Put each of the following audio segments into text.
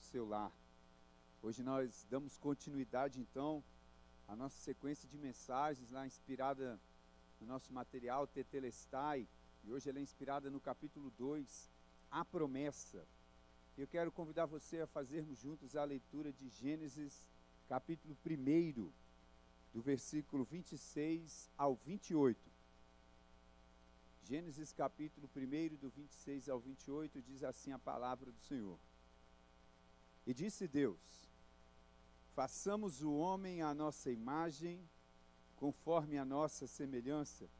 seu lar. Hoje nós damos continuidade então à nossa sequência de mensagens lá inspirada no nosso material Tetelestai, e hoje ela é inspirada no capítulo 2, A Promessa. Eu quero convidar você a fazermos juntos a leitura de Gênesis, capítulo 1, do versículo 26 ao 28. Gênesis capítulo 1, do 26 ao 28, diz assim a palavra do Senhor. E disse Deus: Façamos o homem à nossa imagem, conforme a nossa semelhança,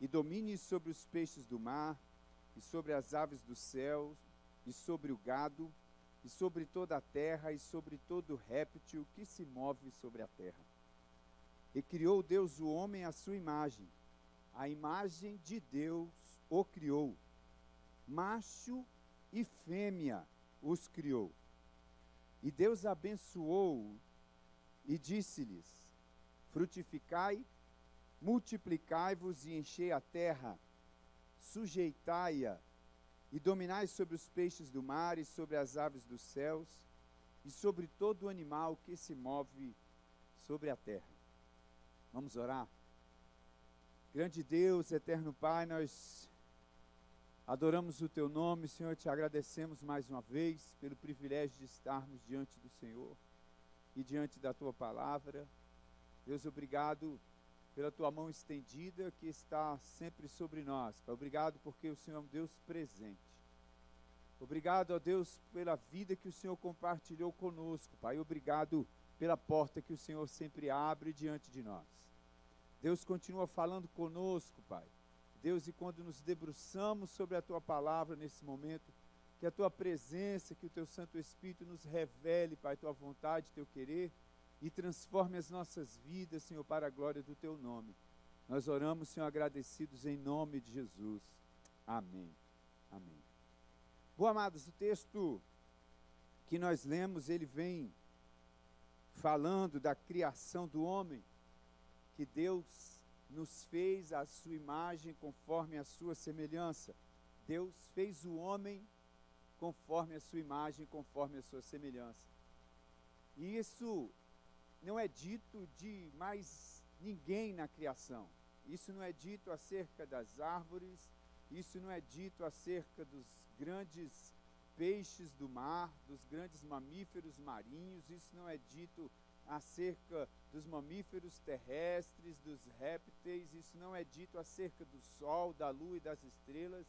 e domine sobre os peixes do mar, e sobre as aves dos céus, e sobre o gado, e sobre toda a terra, e sobre todo réptil que se move sobre a terra. E criou Deus o homem à sua imagem, a imagem de Deus o criou, macho e fêmea os criou. E Deus abençoou e disse-lhes: Frutificai, multiplicai-vos e enchei a terra, sujeitai-a e dominai sobre os peixes do mar e sobre as aves dos céus e sobre todo animal que se move sobre a terra. Vamos orar? Grande Deus, eterno Pai, nós adoramos o Teu nome, Senhor, te agradecemos mais uma vez pelo privilégio de estarmos diante do Senhor e diante da Tua palavra. Deus, obrigado pela Tua mão estendida que está sempre sobre nós. Obrigado porque o Senhor é um Deus presente. Obrigado, ó Deus, pela vida que o Senhor compartilhou conosco, Pai. Obrigado pela porta que o Senhor sempre abre diante de nós. Deus continua falando conosco, Pai. Deus, e quando nos debruçamos sobre a tua palavra nesse momento, que a tua presença, que o teu Santo Espírito nos revele, Pai, tua vontade, teu querer e transforme as nossas vidas, Senhor, para a glória do teu nome. Nós oramos, Senhor, agradecidos em nome de Jesus. Amém. Amém. Bom, amados, o texto que nós lemos, ele vem falando da criação do homem, que Deus nos fez a sua imagem conforme a sua semelhança. Deus fez o homem conforme a sua imagem, conforme a sua semelhança. E isso não é dito de mais ninguém na criação. Isso não é dito acerca das árvores, isso não é dito acerca dos grandes peixes do mar, dos grandes mamíferos marinhos, isso não é dito acerca dos mamíferos terrestres, dos répteis, isso não é dito acerca do sol, da lua e das estrelas.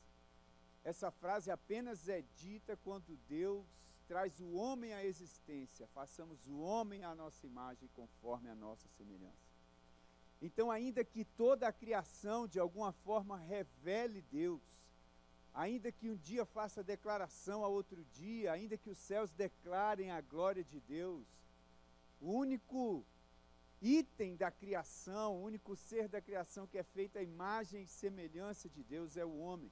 Essa frase apenas é dita quando Deus traz o homem à existência, façamos o homem à nossa imagem conforme a nossa semelhança. Então, ainda que toda a criação de alguma forma revele Deus, ainda que um dia faça declaração a outro dia, ainda que os céus declarem a glória de Deus, o único item da criação, o único ser da criação que é feito à imagem e semelhança de Deus é o homem.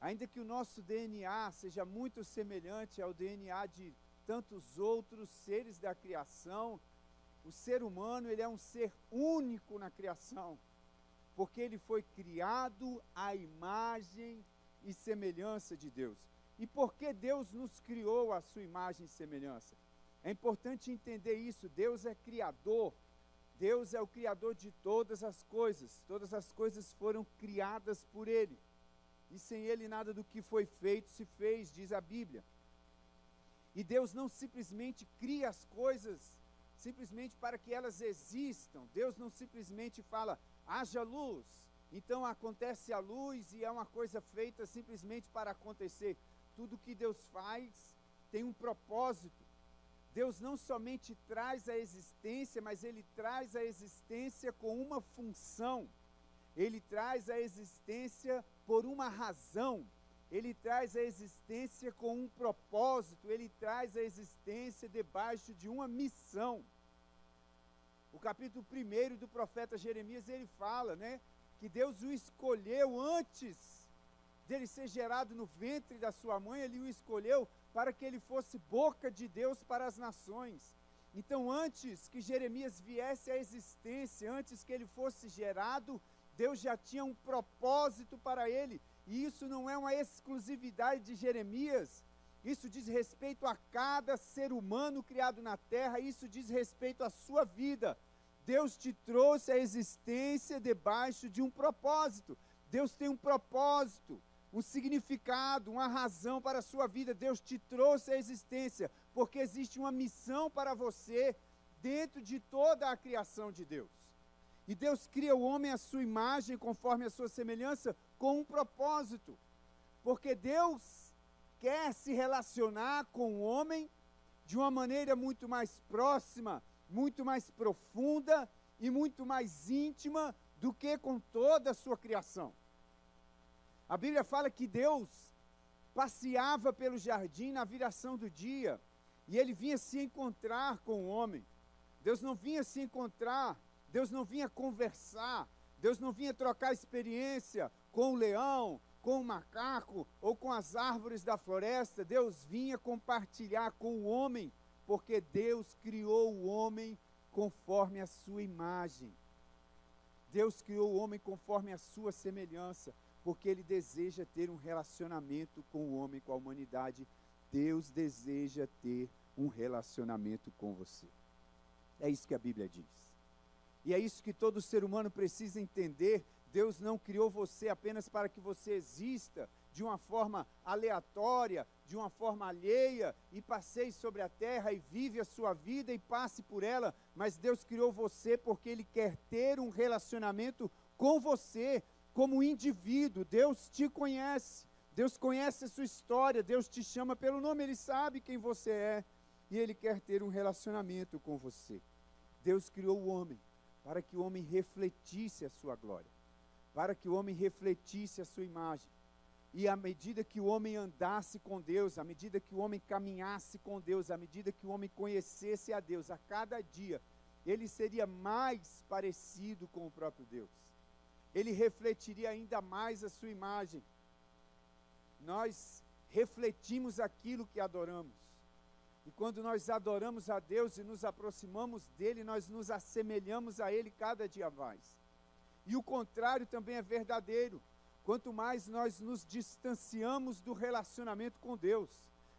Ainda que o nosso DNA seja muito semelhante ao DNA de tantos outros seres da criação, o ser humano ele é um ser único na criação, porque ele foi criado à imagem e semelhança de Deus. E por que Deus nos criou à sua imagem e semelhança? É importante entender isso. Deus é criador. Deus é o criador de todas as coisas. Todas as coisas foram criadas por ele. E sem ele nada do que foi feito se fez, diz a Bíblia. E Deus não simplesmente cria as coisas simplesmente para que elas existam. Deus não simplesmente fala, haja luz, então acontece a luz e é uma coisa feita simplesmente para acontecer. Tudo que Deus faz tem um propósito. Deus não somente traz a existência, mas ele traz a existência com uma função. Ele traz a existência por uma razão. Ele traz a existência com um propósito, ele traz a existência debaixo de uma missão. O capítulo 1 do profeta Jeremias, ele fala, né, que Deus o escolheu antes dele ser gerado no ventre da sua mãe, ele o escolheu para que ele fosse boca de Deus para as nações. Então, antes que Jeremias viesse à existência, antes que ele fosse gerado, Deus já tinha um propósito para ele, e isso não é uma exclusividade de Jeremias, isso diz respeito a cada ser humano criado na terra, isso diz respeito à sua vida. Deus te trouxe à existência debaixo de um propósito. Deus tem um propósito, um significado, uma razão para a sua vida. Deus te trouxe à existência porque existe uma missão para você dentro de toda a criação de Deus. E Deus cria o homem à sua imagem, conforme a sua semelhança, com um propósito. Porque Deus quer se relacionar com o homem de uma maneira muito mais próxima, muito mais profunda e muito mais íntima do que com toda a sua criação. A Bíblia fala que Deus passeava pelo jardim na viração do dia e ele vinha se encontrar com o homem. Deus não vinha se encontrar, Deus não vinha conversar, Deus não vinha trocar experiência com o leão, com o macaco ou com as árvores da floresta. Deus vinha compartilhar com o homem, porque Deus criou o homem conforme a sua imagem. Deus criou o homem conforme a sua semelhança, porque ele deseja ter um relacionamento com o homem, com a humanidade. Deus deseja ter um relacionamento com você. É isso que a Bíblia diz. E é isso que todo ser humano precisa entender. Deus não criou você apenas para que você exista de uma forma aleatória, de uma forma alheia e passeie sobre a terra e vive a sua vida e passe por ela, mas Deus criou você porque Ele quer ter um relacionamento com você como indivíduo. Deus te conhece, Deus conhece a sua história, Deus te chama pelo nome, Ele sabe quem você é e Ele quer ter um relacionamento com você. Deus criou o homem para que o homem refletisse a sua glória, para que o homem refletisse a sua imagem. E à medida que o homem andasse com Deus, à medida que o homem caminhasse com Deus, à medida que o homem conhecesse a Deus, a cada dia, ele seria mais parecido com o próprio Deus. Ele refletiria ainda mais a sua imagem. Nós refletimos aquilo que adoramos. E quando nós adoramos a Deus e nos aproximamos dele, nós nos assemelhamos a ele cada dia mais. E o contrário também é verdadeiro. Quanto mais nós nos distanciamos do relacionamento com Deus,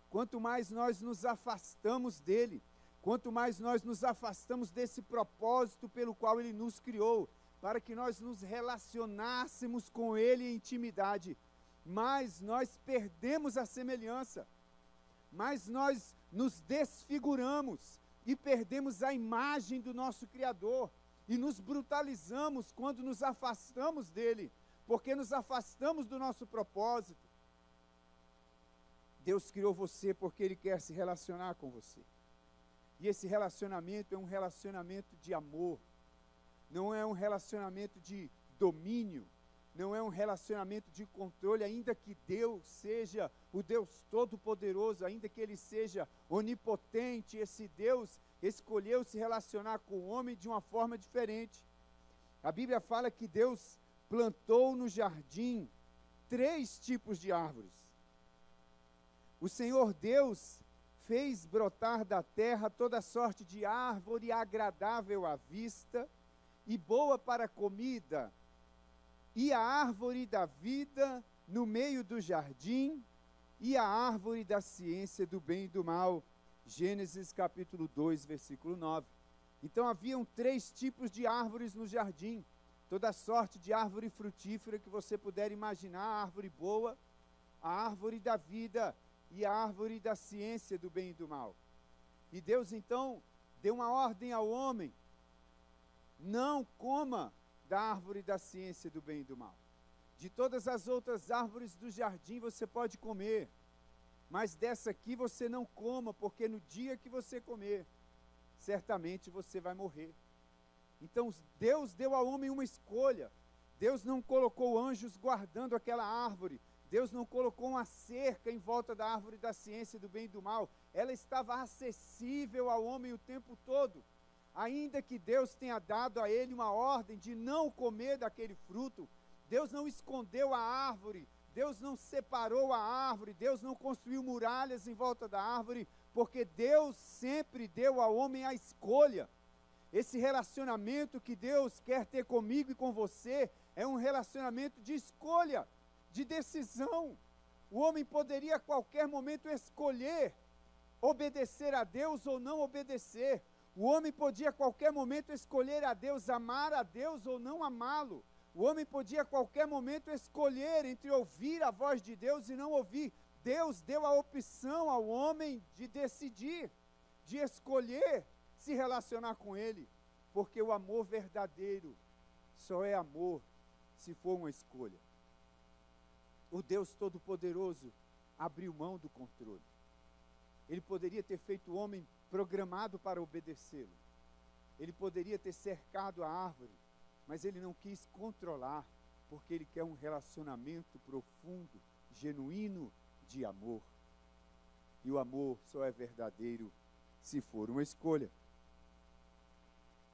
quanto mais nós nos afastamos dele, quanto mais nós nos afastamos desse propósito pelo qual ele nos criou, para que nós nos relacionássemos com ele em intimidade, mais nós perdemos a semelhança, mais nós nos desfiguramos e perdemos a imagem do nosso Criador e nos brutalizamos quando nos afastamos dele, porque nos afastamos do nosso propósito. Deus criou você porque Ele quer se relacionar com você. E esse relacionamento é um relacionamento de amor, não é um relacionamento de domínio, não é um relacionamento de controle, ainda que Deus seja o Deus Todo-Poderoso, ainda que Ele seja onipotente, esse Deus escolheu se relacionar com o homem de uma forma diferente. A Bíblia fala que Deus plantou no jardim três tipos de árvores. O Senhor Deus fez brotar da terra toda sorte de árvore agradável à vista e boa para comida e a árvore da vida no meio do jardim, e a árvore da ciência do bem e do mal. Gênesis capítulo 2, versículo 9. Então haviam três tipos de árvores no jardim, toda sorte de árvore frutífera que você puder imaginar, a árvore boa, a árvore da vida e a árvore da ciência do bem e do mal. E Deus então deu uma ordem ao homem: não coma da árvore da ciência do bem e do mal. De todas as outras árvores do jardim você pode comer, mas dessa aqui você não coma, porque no dia que você comer, certamente você vai morrer. Então Deus deu ao homem uma escolha. Deus não colocou anjos guardando aquela árvore. Deus não colocou uma cerca em volta da árvore da ciência do bem e do mal. Ela estava acessível ao homem o tempo todo ainda que Deus tenha dado a ele uma ordem de não comer daquele fruto, Deus não escondeu a árvore, Deus não separou a árvore, Deus não construiu muralhas em volta da árvore, porque Deus sempre deu ao homem a escolha. Esse relacionamento que Deus quer ter comigo e com você é um relacionamento de escolha, de decisão. o homem poderia a qualquer momento escolher obedecer a Deus ou não obedecer. O homem podia a qualquer momento escolher a Deus, amar a Deus ou não amá-lo. O homem podia a qualquer momento escolher entre ouvir a voz de Deus e não ouvir. Deus deu a opção ao homem de decidir, de escolher se relacionar com Ele, porque o amor verdadeiro só é amor se for uma escolha. O Deus Todo-Poderoso abriu mão do controle. Ele poderia ter feito o homem programado para obedecê-lo. Ele poderia ter cercado a árvore, mas ele não quis controlar, porque ele quer um relacionamento profundo, genuíno de amor. E o amor só é verdadeiro se for uma escolha.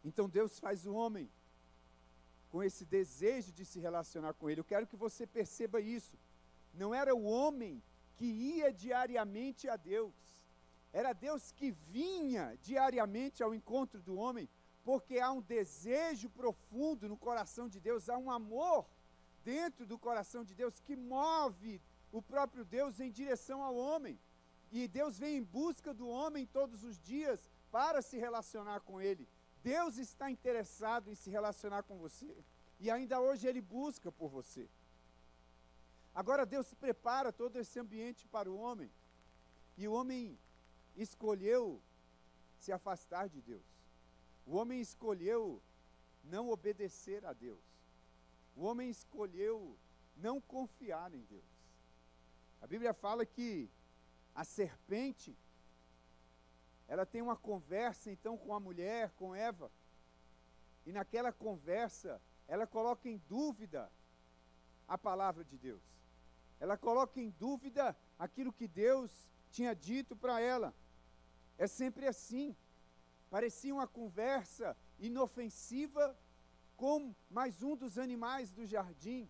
Então Deus faz o homem com esse desejo de se relacionar com Ele. Eu quero que você perceba isso. Não era o homem que ia diariamente a Deus, era Deus que vinha diariamente ao encontro do homem, porque há um desejo profundo no coração de Deus, há um amor dentro do coração de Deus que move o próprio Deus em direção ao homem. E Deus vem em busca do homem todos os dias para se relacionar com ele. Deus está interessado em se relacionar com você. E ainda hoje ele busca por você. Agora Deus prepara todo esse ambiente para o homem. E o homem escolheu se afastar de Deus. O homem escolheu não obedecer a Deus. O homem escolheu não confiar em Deus. A Bíblia fala que a serpente ela tem uma conversa então com a mulher, com Eva. E naquela conversa, ela coloca em dúvida a palavra de Deus. Ela coloca em dúvida aquilo que Deus tinha dito para ela. É sempre assim. Parecia uma conversa inofensiva com mais um dos animais do jardim.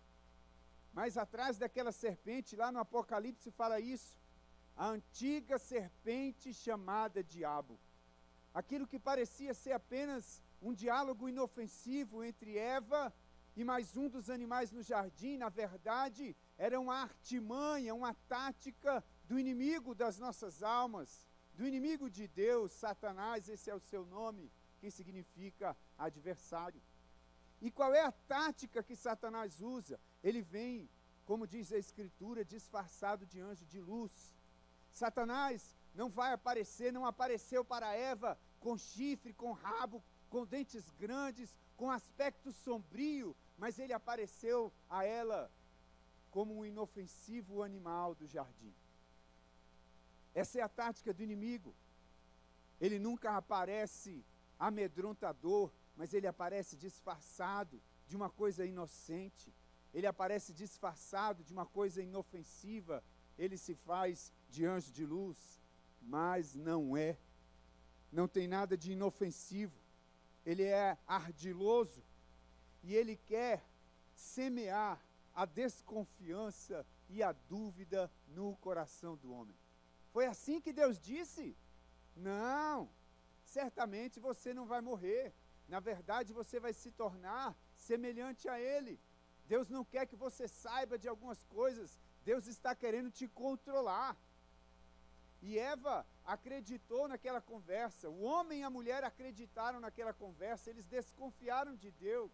Mas atrás daquela serpente, lá no Apocalipse, fala isso. A antiga serpente chamada Diabo. Aquilo que parecia ser apenas um diálogo inofensivo entre Eva e mais um dos animais no jardim, na verdade, era uma artimanha, uma tática do inimigo das nossas almas, do inimigo de Deus, Satanás, esse é o seu nome, que significa adversário. E qual é a tática que Satanás usa? Ele vem, como diz a Escritura, disfarçado de anjo de luz. Satanás não vai aparecer, não apareceu para Eva com chifre, com rabo, com dentes grandes, com aspecto sombrio, mas ele apareceu a ela como um inofensivo animal do jardim. Essa é a tática do inimigo. Ele nunca aparece amedrontador, mas ele aparece disfarçado de uma coisa inocente. Ele aparece disfarçado de uma coisa inofensiva. Ele se faz de anjo de luz, mas não é. Não tem nada de inofensivo ele é ardiloso e ele quer semear a desconfiança e a dúvida no coração do homem. Foi assim que Deus disse? Não, certamente você não vai morrer. Na verdade, você vai se tornar semelhante a Ele. Deus não quer que você saiba de algumas coisas, Deus está querendo te controlar. E Eva acreditou naquela conversa, o homem e a mulher acreditaram naquela conversa, eles desconfiaram de Deus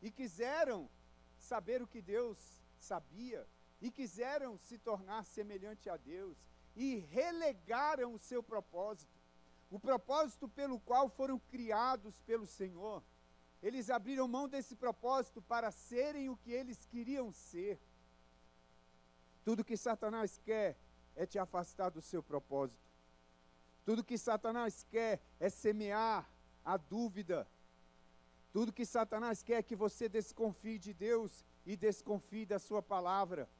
e quiseram saber o que Deus sabia e quiseram se tornar semelhante a Deus e relegaram o seu propósito, o propósito pelo qual foram criados pelo Senhor. Eles abriram mão desse propósito para serem o que eles queriam ser. Tudo que Satanás quer é te afastar do seu propósito. Tudo que Satanás quer é semear a dúvida. Tudo que Satanás quer é que você desconfie de Deus e desconfie da sua palavra.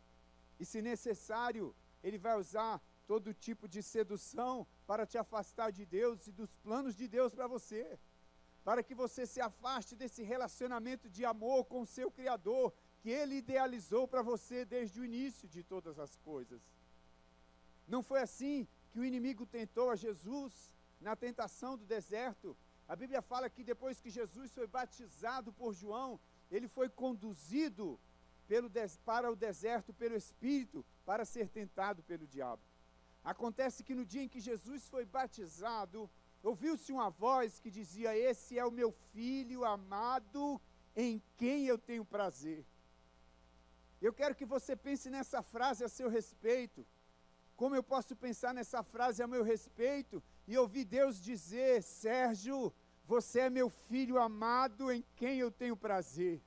E se necessário, ele vai usar todo tipo de sedução para te afastar de Deus e dos planos de Deus para você. Para que você se afaste desse relacionamento de amor com o seu Criador, que ele idealizou para você desde o início de todas as coisas. Não foi assim que o inimigo tentou a Jesus na tentação do deserto. A Bíblia fala que depois que Jesus foi batizado por João, ele foi conduzido pelo para o deserto pelo Espírito para ser tentado pelo diabo. Acontece que no dia em que Jesus foi batizado, ouviu-se uma voz que dizia: Esse é o meu filho amado, em quem eu tenho prazer. Eu quero que você pense nessa frase a seu respeito. Como eu posso pensar nessa frase a meu respeito e ouvir Deus dizer: Sérgio, você é meu filho amado em quem eu tenho prazer.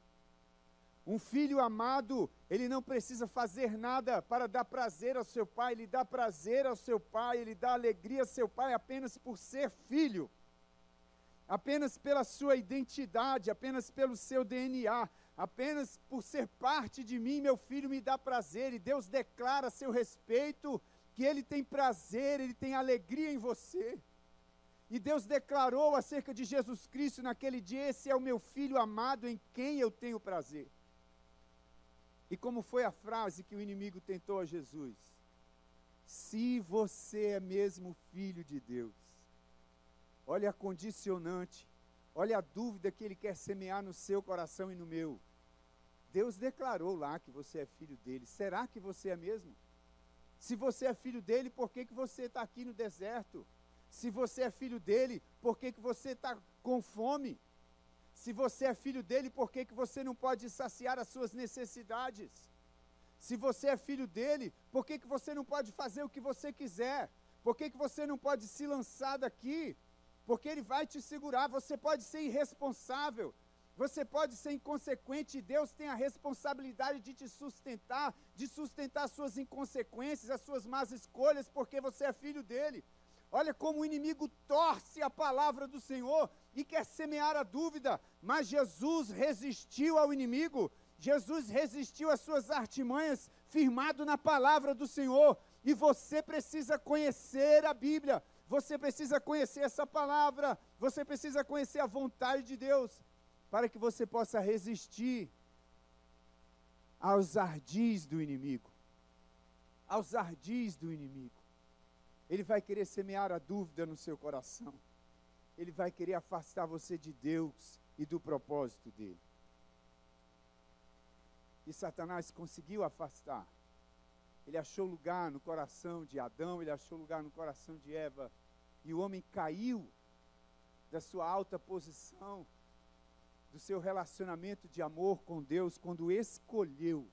Um filho amado, ele não precisa fazer nada para dar prazer ao seu pai, ele dá prazer ao seu pai, ele dá alegria ao seu pai apenas por ser filho, apenas pela sua identidade, apenas pelo seu DNA, apenas por ser parte de mim, meu filho me dá prazer, e Deus declara a seu respeito que ele tem prazer, ele tem alegria em você. E Deus declarou acerca de Jesus Cristo naquele dia: Esse é o meu filho amado em quem eu tenho prazer. E como foi a frase que o inimigo tentou a Jesus? Se você é mesmo filho de Deus. Olha a condicionante, olha a dúvida que ele quer semear no seu coração e no meu. Deus declarou lá que você é filho dele. Será que você é mesmo? Se você é filho dele, por que, que você está aqui no deserto? Se você é filho dele, por que, que você está com fome? Se você é filho dele, por que, que você não pode saciar as suas necessidades? Se você é filho dele, por que, que você não pode fazer o que você quiser? Por que, que você não pode se lançar daqui? Porque ele vai te segurar. Você pode ser irresponsável, você pode ser inconsequente, e Deus tem a responsabilidade de te sustentar, de sustentar as suas inconsequências, as suas más escolhas, porque você é filho dele. Olha como o inimigo torce a palavra do Senhor e quer semear a dúvida, mas Jesus resistiu ao inimigo, Jesus resistiu às suas artimanhas, firmado na palavra do Senhor. E você precisa conhecer a Bíblia, você precisa conhecer essa palavra, você precisa conhecer a vontade de Deus, para que você possa resistir aos ardis do inimigo. Aos ardis do inimigo. Ele vai querer semear a dúvida no seu coração. Ele vai querer afastar você de Deus e do propósito dele. E Satanás conseguiu afastar. Ele achou lugar no coração de Adão, ele achou lugar no coração de Eva. E o homem caiu da sua alta posição, do seu relacionamento de amor com Deus, quando escolheu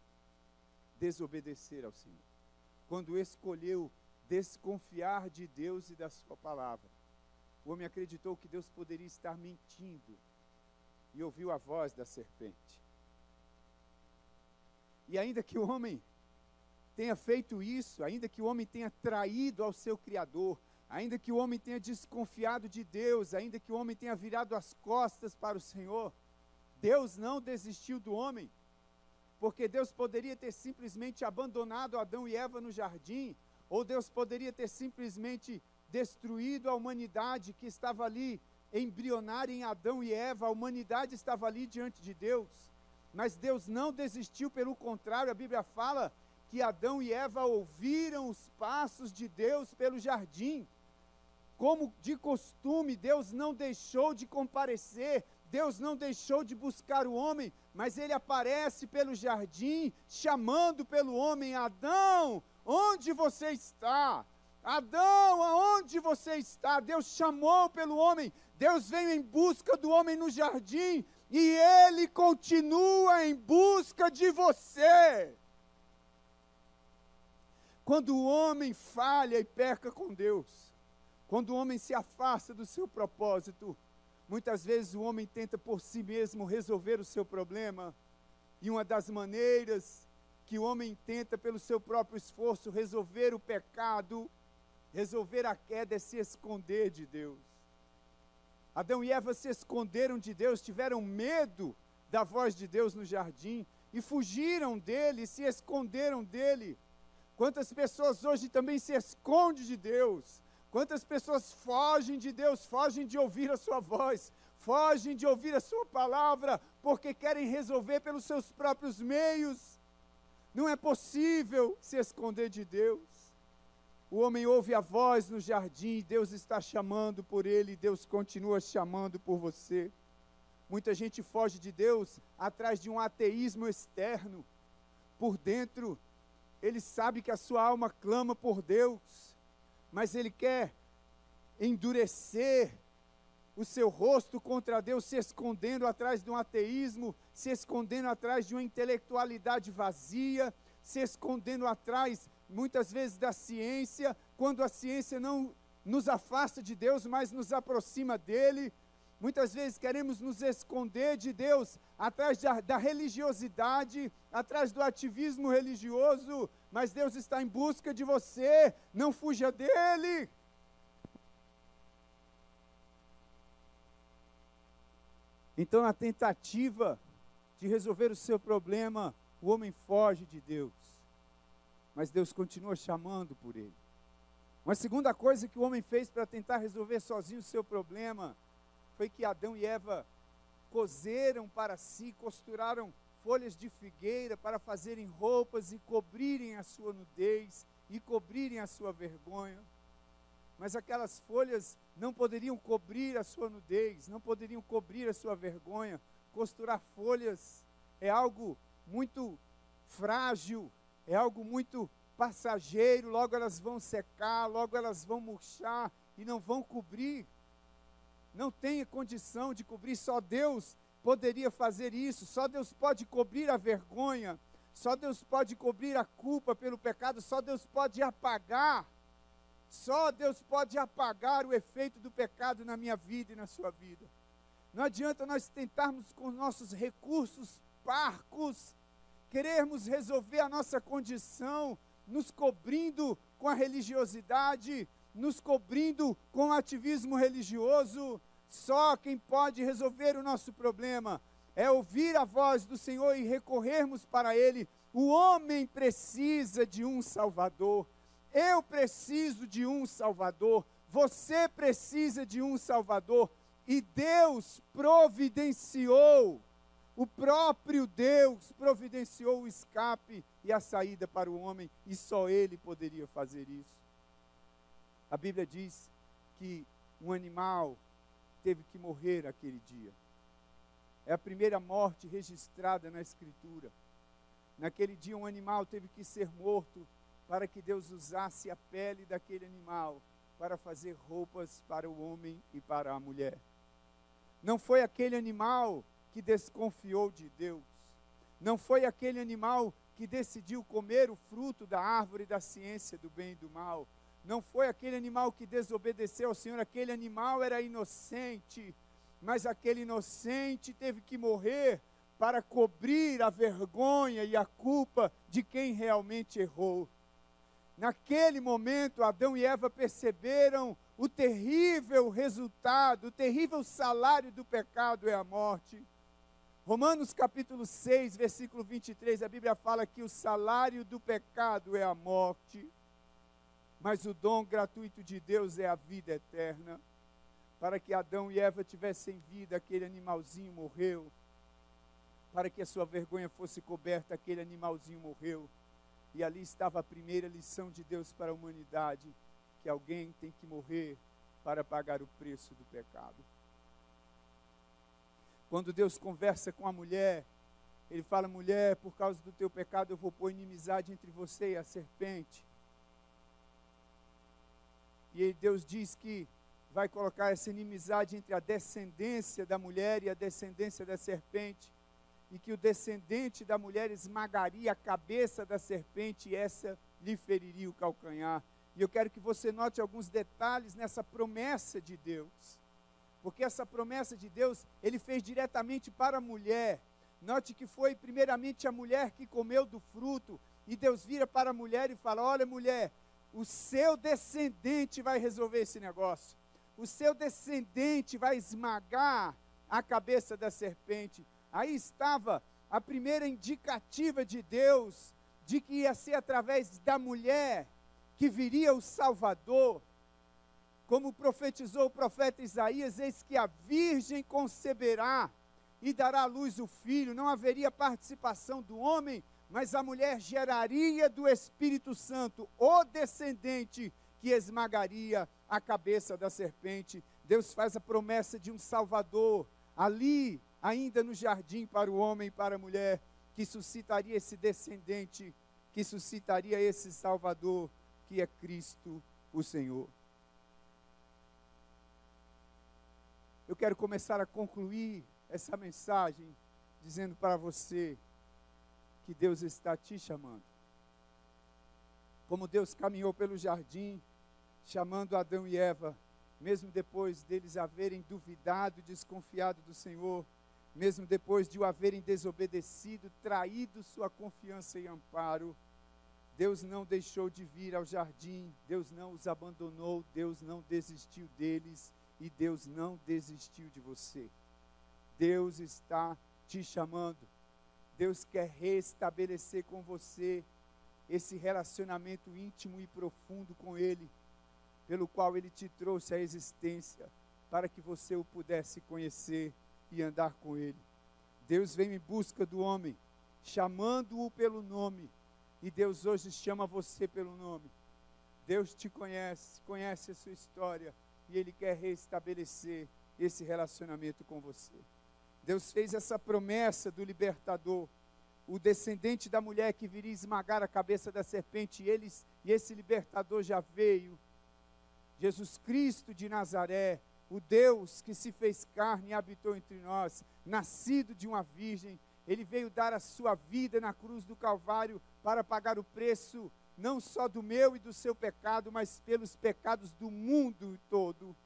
desobedecer ao Senhor. Quando escolheu desconfiar de Deus e da Sua palavra. O homem acreditou que Deus poderia estar mentindo e ouviu a voz da serpente. E ainda que o homem tenha feito isso, ainda que o homem tenha traído ao seu Criador, ainda que o homem tenha desconfiado de Deus, ainda que o homem tenha virado as costas para o Senhor, Deus não desistiu do homem, porque Deus poderia ter simplesmente abandonado Adão e Eva no jardim ou Deus poderia ter simplesmente destruído a humanidade que estava ali embrionária em Adão e Eva, a humanidade estava ali diante de Deus. Mas Deus não desistiu, pelo contrário, a Bíblia fala que Adão e Eva ouviram os passos de Deus pelo jardim. Como de costume, Deus não deixou de comparecer, Deus não deixou de buscar o homem, mas ele aparece pelo jardim, chamando pelo homem: Adão, Onde você está? Adão, aonde você está? Deus chamou pelo homem, Deus veio em busca do homem no jardim e ele continua em busca de você. Quando o homem falha e peca com Deus, quando o homem se afasta do seu propósito, muitas vezes o homem tenta por si mesmo resolver o seu problema, e uma das maneiras que o homem tenta, pelo seu próprio esforço, resolver o pecado, resolver a queda, é se esconder de Deus. Adão e Eva se esconderam de Deus, tiveram medo da voz de Deus no jardim e fugiram dele, se esconderam dele. Quantas pessoas hoje também se escondem de Deus? Quantas pessoas fogem de Deus, fogem de ouvir a sua voz, fogem de ouvir a sua palavra, porque querem resolver pelos seus próprios meios. Não é possível se esconder de Deus. O homem ouve a voz no jardim, Deus está chamando por ele, Deus continua chamando por você. Muita gente foge de Deus atrás de um ateísmo externo, por dentro, ele sabe que a sua alma clama por Deus, mas ele quer endurecer o seu rosto contra Deus, se escondendo atrás de um ateísmo, se escondendo atrás de uma intelectualidade vazia, se escondendo atrás, muitas vezes, da ciência, quando a ciência não nos afasta de Deus, mas nos aproxima dele. Muitas vezes queremos nos esconder de Deus atrás da, da, religiosidade, atrás do ativismo religioso, mas Deus está em busca de você, não fuja dele. Então, na tentativa de resolver o seu problema, o homem foge de Deus. Mas Deus continua chamando por ele. Uma segunda coisa que o homem fez para tentar resolver sozinho o seu problema foi que Adão e Eva cozeram para si, costuraram folhas de figueira para fazerem roupas e cobrirem a sua nudez e cobrirem a sua vergonha. Mas aquelas folhas não poderiam cobrir a sua nudez, não poderiam cobrir a sua vergonha. Costurar folhas é algo muito frágil, é algo muito passageiro, logo elas vão secar, logo elas vão murchar e não vão cobrir. Não tem condição de cobrir, só Deus poderia fazer isso, só Deus pode cobrir a vergonha, só Deus pode cobrir a culpa pelo pecado, só Deus pode apagar só Deus pode apagar o efeito do pecado na minha vida e na sua vida. Não adianta nós tentarmos com nossos recursos parcos, querermos resolver a nossa condição, nos cobrindo com a religiosidade, nos cobrindo com o ativismo religioso. Só quem pode resolver o nosso problema é ouvir a voz do Senhor e recorrermos para Ele. O homem precisa de um Salvador. Eu preciso de um Salvador, você precisa de um Salvador, e Deus providenciou, o próprio Deus providenciou o escape e a saída para o homem, e só Ele poderia fazer isso. A Bíblia diz que um animal teve que morrer aquele dia. É a primeira morte registrada na Escritura. Naquele dia, um animal teve que ser morto para que Deus usasse a pele daquele animal para fazer roupas para o homem e para a mulher. Não foi aquele animal que desconfiou de Deus. Não foi aquele animal que decidiu comer o fruto da árvore da ciência do bem e do mal. Não foi aquele animal que desobedeceu ao Senhor. Aquele animal era inocente, mas aquele inocente teve que morrer para cobrir a vergonha e a culpa de quem realmente errou. Naquele momento, Adão e Eva perceberam o terrível resultado, o terrível salário do pecado é a morte. Romanos capítulo 6, versículo 23, a Bíblia fala que o salário do pecado é a morte, mas o dom gratuito de Deus é a vida eterna. Para que Adão e Eva tivessem vida, aquele animalzinho morreu. Para que a sua vergonha fosse coberta, aquele animalzinho morreu. E ali estava a primeira lição de Deus para a humanidade: que alguém tem que morrer para pagar o preço do pecado. Quando Deus conversa com a mulher, ele fala: mulher, por causa do teu pecado eu vou pôr inimizade entre você e a serpente. E Deus diz que vai colocar essa inimizade entre a descendência da mulher e a descendência da serpente e que o descendente da mulher esmagaria a cabeça da serpente e essa lhe feriria o calcanhar. E eu quero que você note alguns detalhes nessa promessa de Deus. Porque essa promessa de Deus, ele fez diretamente para a mulher. Note que foi primeiramente a mulher que comeu do fruto, e Deus vira para a mulher e fala: Olha, mulher, o seu descendente vai resolver esse negócio. O seu descendente vai esmagar a cabeça da serpente. Aí estava a primeira indicativa de Deus de que ia ser através da mulher que viria o Salvador. Como profetizou o profeta Isaías, eis que a virgem conceberá e dará à luz o filho, não haveria participação do homem, mas a mulher geraria do Espírito Santo o descendente que esmagaria a cabeça da serpente. Deus faz a promessa de um Salvador ali ainda no jardim para o homem e para a mulher, que suscitaria esse descendente, que suscitaria esse Salvador, que é Cristo o Senhor. Eu quero começar a concluir essa mensagem dizendo para você que Deus está te chamando. Como Deus caminhou pelo jardim, chamando Adão e Eva, mesmo depois deles haverem duvidado, desconfiado do Senhor, mesmo depois de o haverem desobedecido, traído sua confiança e amparo, Deus não deixou de vir ao jardim, Deus não os abandonou, Deus não desistiu deles e Deus não desistiu de você. Deus está te chamando. Deus quer restabelecer com você esse relacionamento íntimo e profundo com Ele, pelo qual Ele te trouxe à existência, para que você o pudesse conhecer e andar com Ele. Deus vem em busca do homem, chamando-o pelo nome, e Deus hoje chama você pelo nome. Deus te conhece, conhece a sua história, e Ele quer restabelecer esse relacionamento com você. Deus fez essa promessa do libertador, o descendente da mulher que viria esmagar a cabeça da serpente, e, eles, e esse libertador já veio. Jesus Cristo de Nazaré, o Deus que se fez carne e habitou entre nós, nascido de uma virgem, ele veio dar a sua vida na cruz do Calvário para pagar o preço não só do meu e do seu pecado, mas pelos pecados do mundo todo,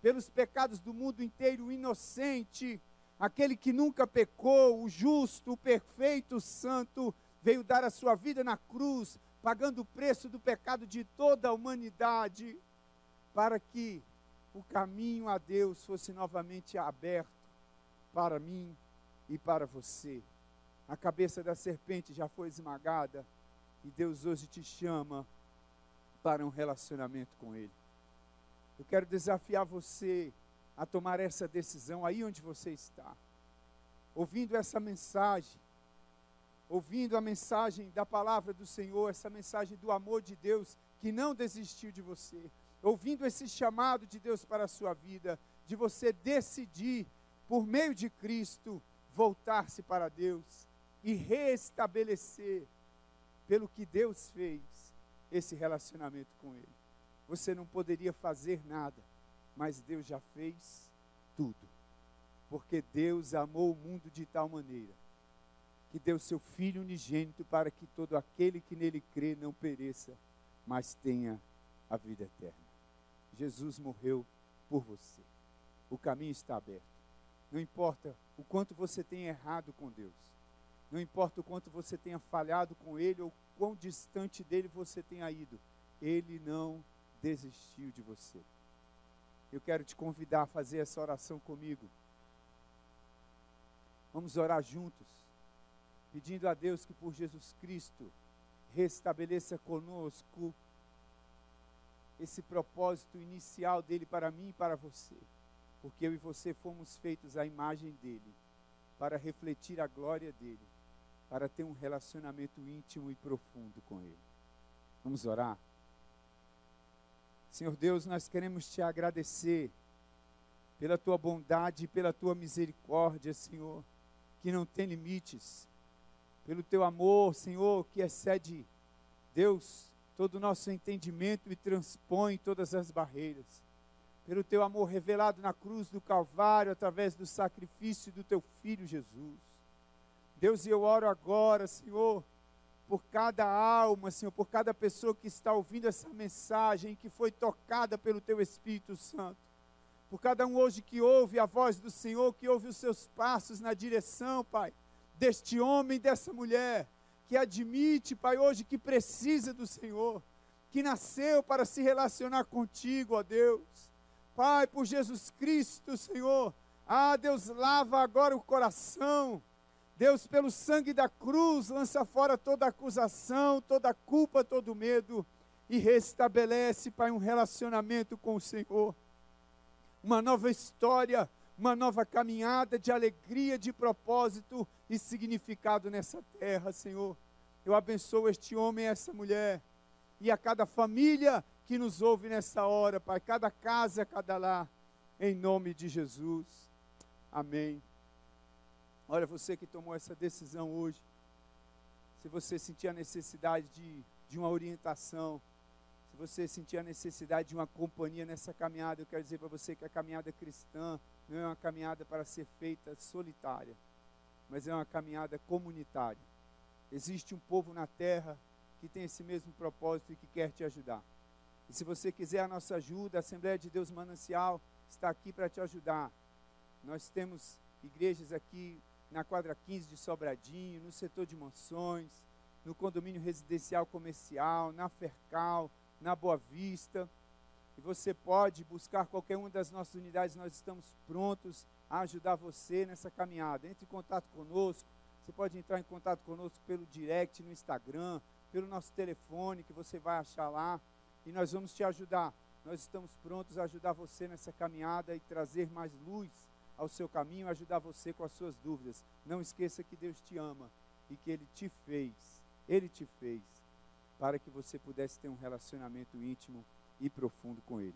pelos pecados do mundo inteiro inocente aquele que nunca pecou, o justo, o perfeito, o santo, veio dar a sua vida na cruz, pagando o preço do pecado de toda a humanidade, para que o caminho a Deus fosse novamente aberto para mim e para você. A cabeça da serpente já foi esmagada e Deus hoje te chama para um relacionamento com Ele. Eu quero desafiar você a tomar essa decisão aí onde você está. Ouvindo essa mensagem, ouvindo a mensagem da palavra do Senhor, essa mensagem do amor de Deus que não desistiu de você, ouvindo esse chamado de Deus para a sua vida, de você decidir, por meio de Cristo, voltar-se para Deus e restabelecer, pelo que Deus fez, esse relacionamento com Ele. Você não poderia fazer nada mas Deus já fez tudo. Porque Deus amou o mundo de tal maneira que deu seu Filho unigênito para que todo aquele que nele crê não pereça, mas tenha a vida eterna. Jesus morreu por você. O caminho está aberto. Não importa o quanto você tenha errado com Deus. Não importa o quanto você tenha falhado com Ele ou quão distante dele você tenha ido. Ele não desistiu de você eu quero te convidar a fazer essa oração comigo. Vamos orar juntos, pedindo a Deus que por Jesus Cristo restabeleça conosco esse propósito inicial dele para mim e para você, porque eu e você fomos feitos à imagem dele, para refletir a glória dele, para ter um relacionamento íntimo e profundo com ele. Vamos orar? Senhor Deus, nós queremos te agradecer pela tua bondade pela tua misericórdia, Senhor, que não tem limites, pelo teu amor, Senhor, que excede, Deus, todo o nosso entendimento e transpõe todas as barreiras, pelo teu amor revelado na cruz do Calvário através do sacrifício do teu Filho Jesus. Deus, e eu oro agora, Senhor, por cada alma, Senhor, por cada pessoa que está ouvindo essa mensagem, que foi tocada pelo Teu Espírito Santo. Por cada um hoje que ouve a voz do Senhor, que ouve os seus passos na direção, Pai, deste homem, dessa mulher, que admite, Pai, hoje que precisa do Senhor, que nasceu para se relacionar contigo, ó Deus. Pai, por Jesus Cristo, Senhor. Ah, Deus, lava agora o coração Deus, pelo sangue da cruz, lança fora toda acusação, toda culpa, todo medo e restabelece, Pai, um relacionamento com o Senhor. Uma nova história, uma nova caminhada de alegria, de propósito e significado nessa terra, Senhor. Eu abençoo este homem e essa mulher e a cada família que nos ouve nessa hora, Pai, cada casa, cada lar, em nome de Jesus. Amém. Olha, você que tomou essa decisão hoje se você sentir a necessidade de, de uma orientação, se você sentir a necessidade de uma companhia nessa caminhada, eu quero dizer para você que a caminhada cristã não é uma caminhada para ser feita solitária, mas é uma caminhada comunitária. Existe um povo na terra que tem esse mesmo propósito e que quer te ajudar. E se você quiser a nossa ajuda, a Assembleia de Deus Manancial está aqui para te ajudar. Nós temos igrejas aqui na quadra 15 de Sobradinho, no setor de mansões, no condomínio residencial comercial, na Fercal, na Boa Vista. E você pode buscar qualquer uma das nossas unidades, nós estamos prontos a ajudar você nessa caminhada. Entre em contato conosco, você pode entrar em contato conosco pelo direct no Instagram, pelo nosso telefone que você vai achar lá e nós vamos te ajudar. Nós estamos prontos a ajudar você nessa caminhada e trazer mais luz ao seu caminho, ajudar você com as suas dúvidas. Não esqueça que Deus te ama e que Ele te fez, Ele te fez, para que você pudesse ter um relacionamento íntimo e profundo com Ele.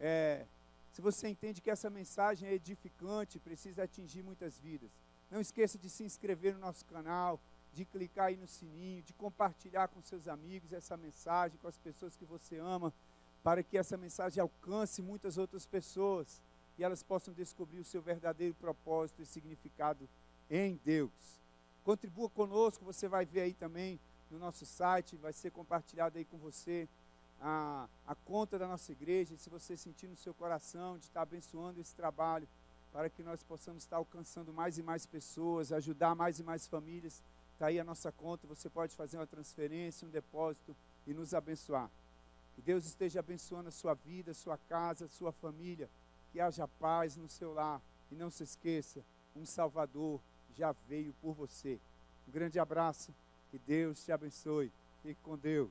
É, se você entende que essa mensagem é edificante, precisa atingir muitas vidas, não esqueça de se inscrever no nosso canal, de clicar aí no sininho, de compartilhar com seus amigos essa mensagem, com as pessoas que você ama, para que essa mensagem alcance muitas outras pessoas e elas possam descobrir o seu verdadeiro propósito e significado em Deus. Contribua conosco, você vai ver aí também no nosso site, vai ser compartilhado aí com você a, a conta da nossa igreja, se você sentir no seu coração de estar abençoando esse trabalho, para que nós possamos estar alcançando mais e mais pessoas, ajudar mais e mais famílias Está aí a nossa conta, você pode fazer uma transferência, um depósito e nos abençoar. Que Deus esteja abençoando a sua vida, a sua casa, a sua família. Que haja paz no seu lar. E não se esqueça, um Salvador já veio por você. Um grande abraço. Que Deus te abençoe. Fique com Deus.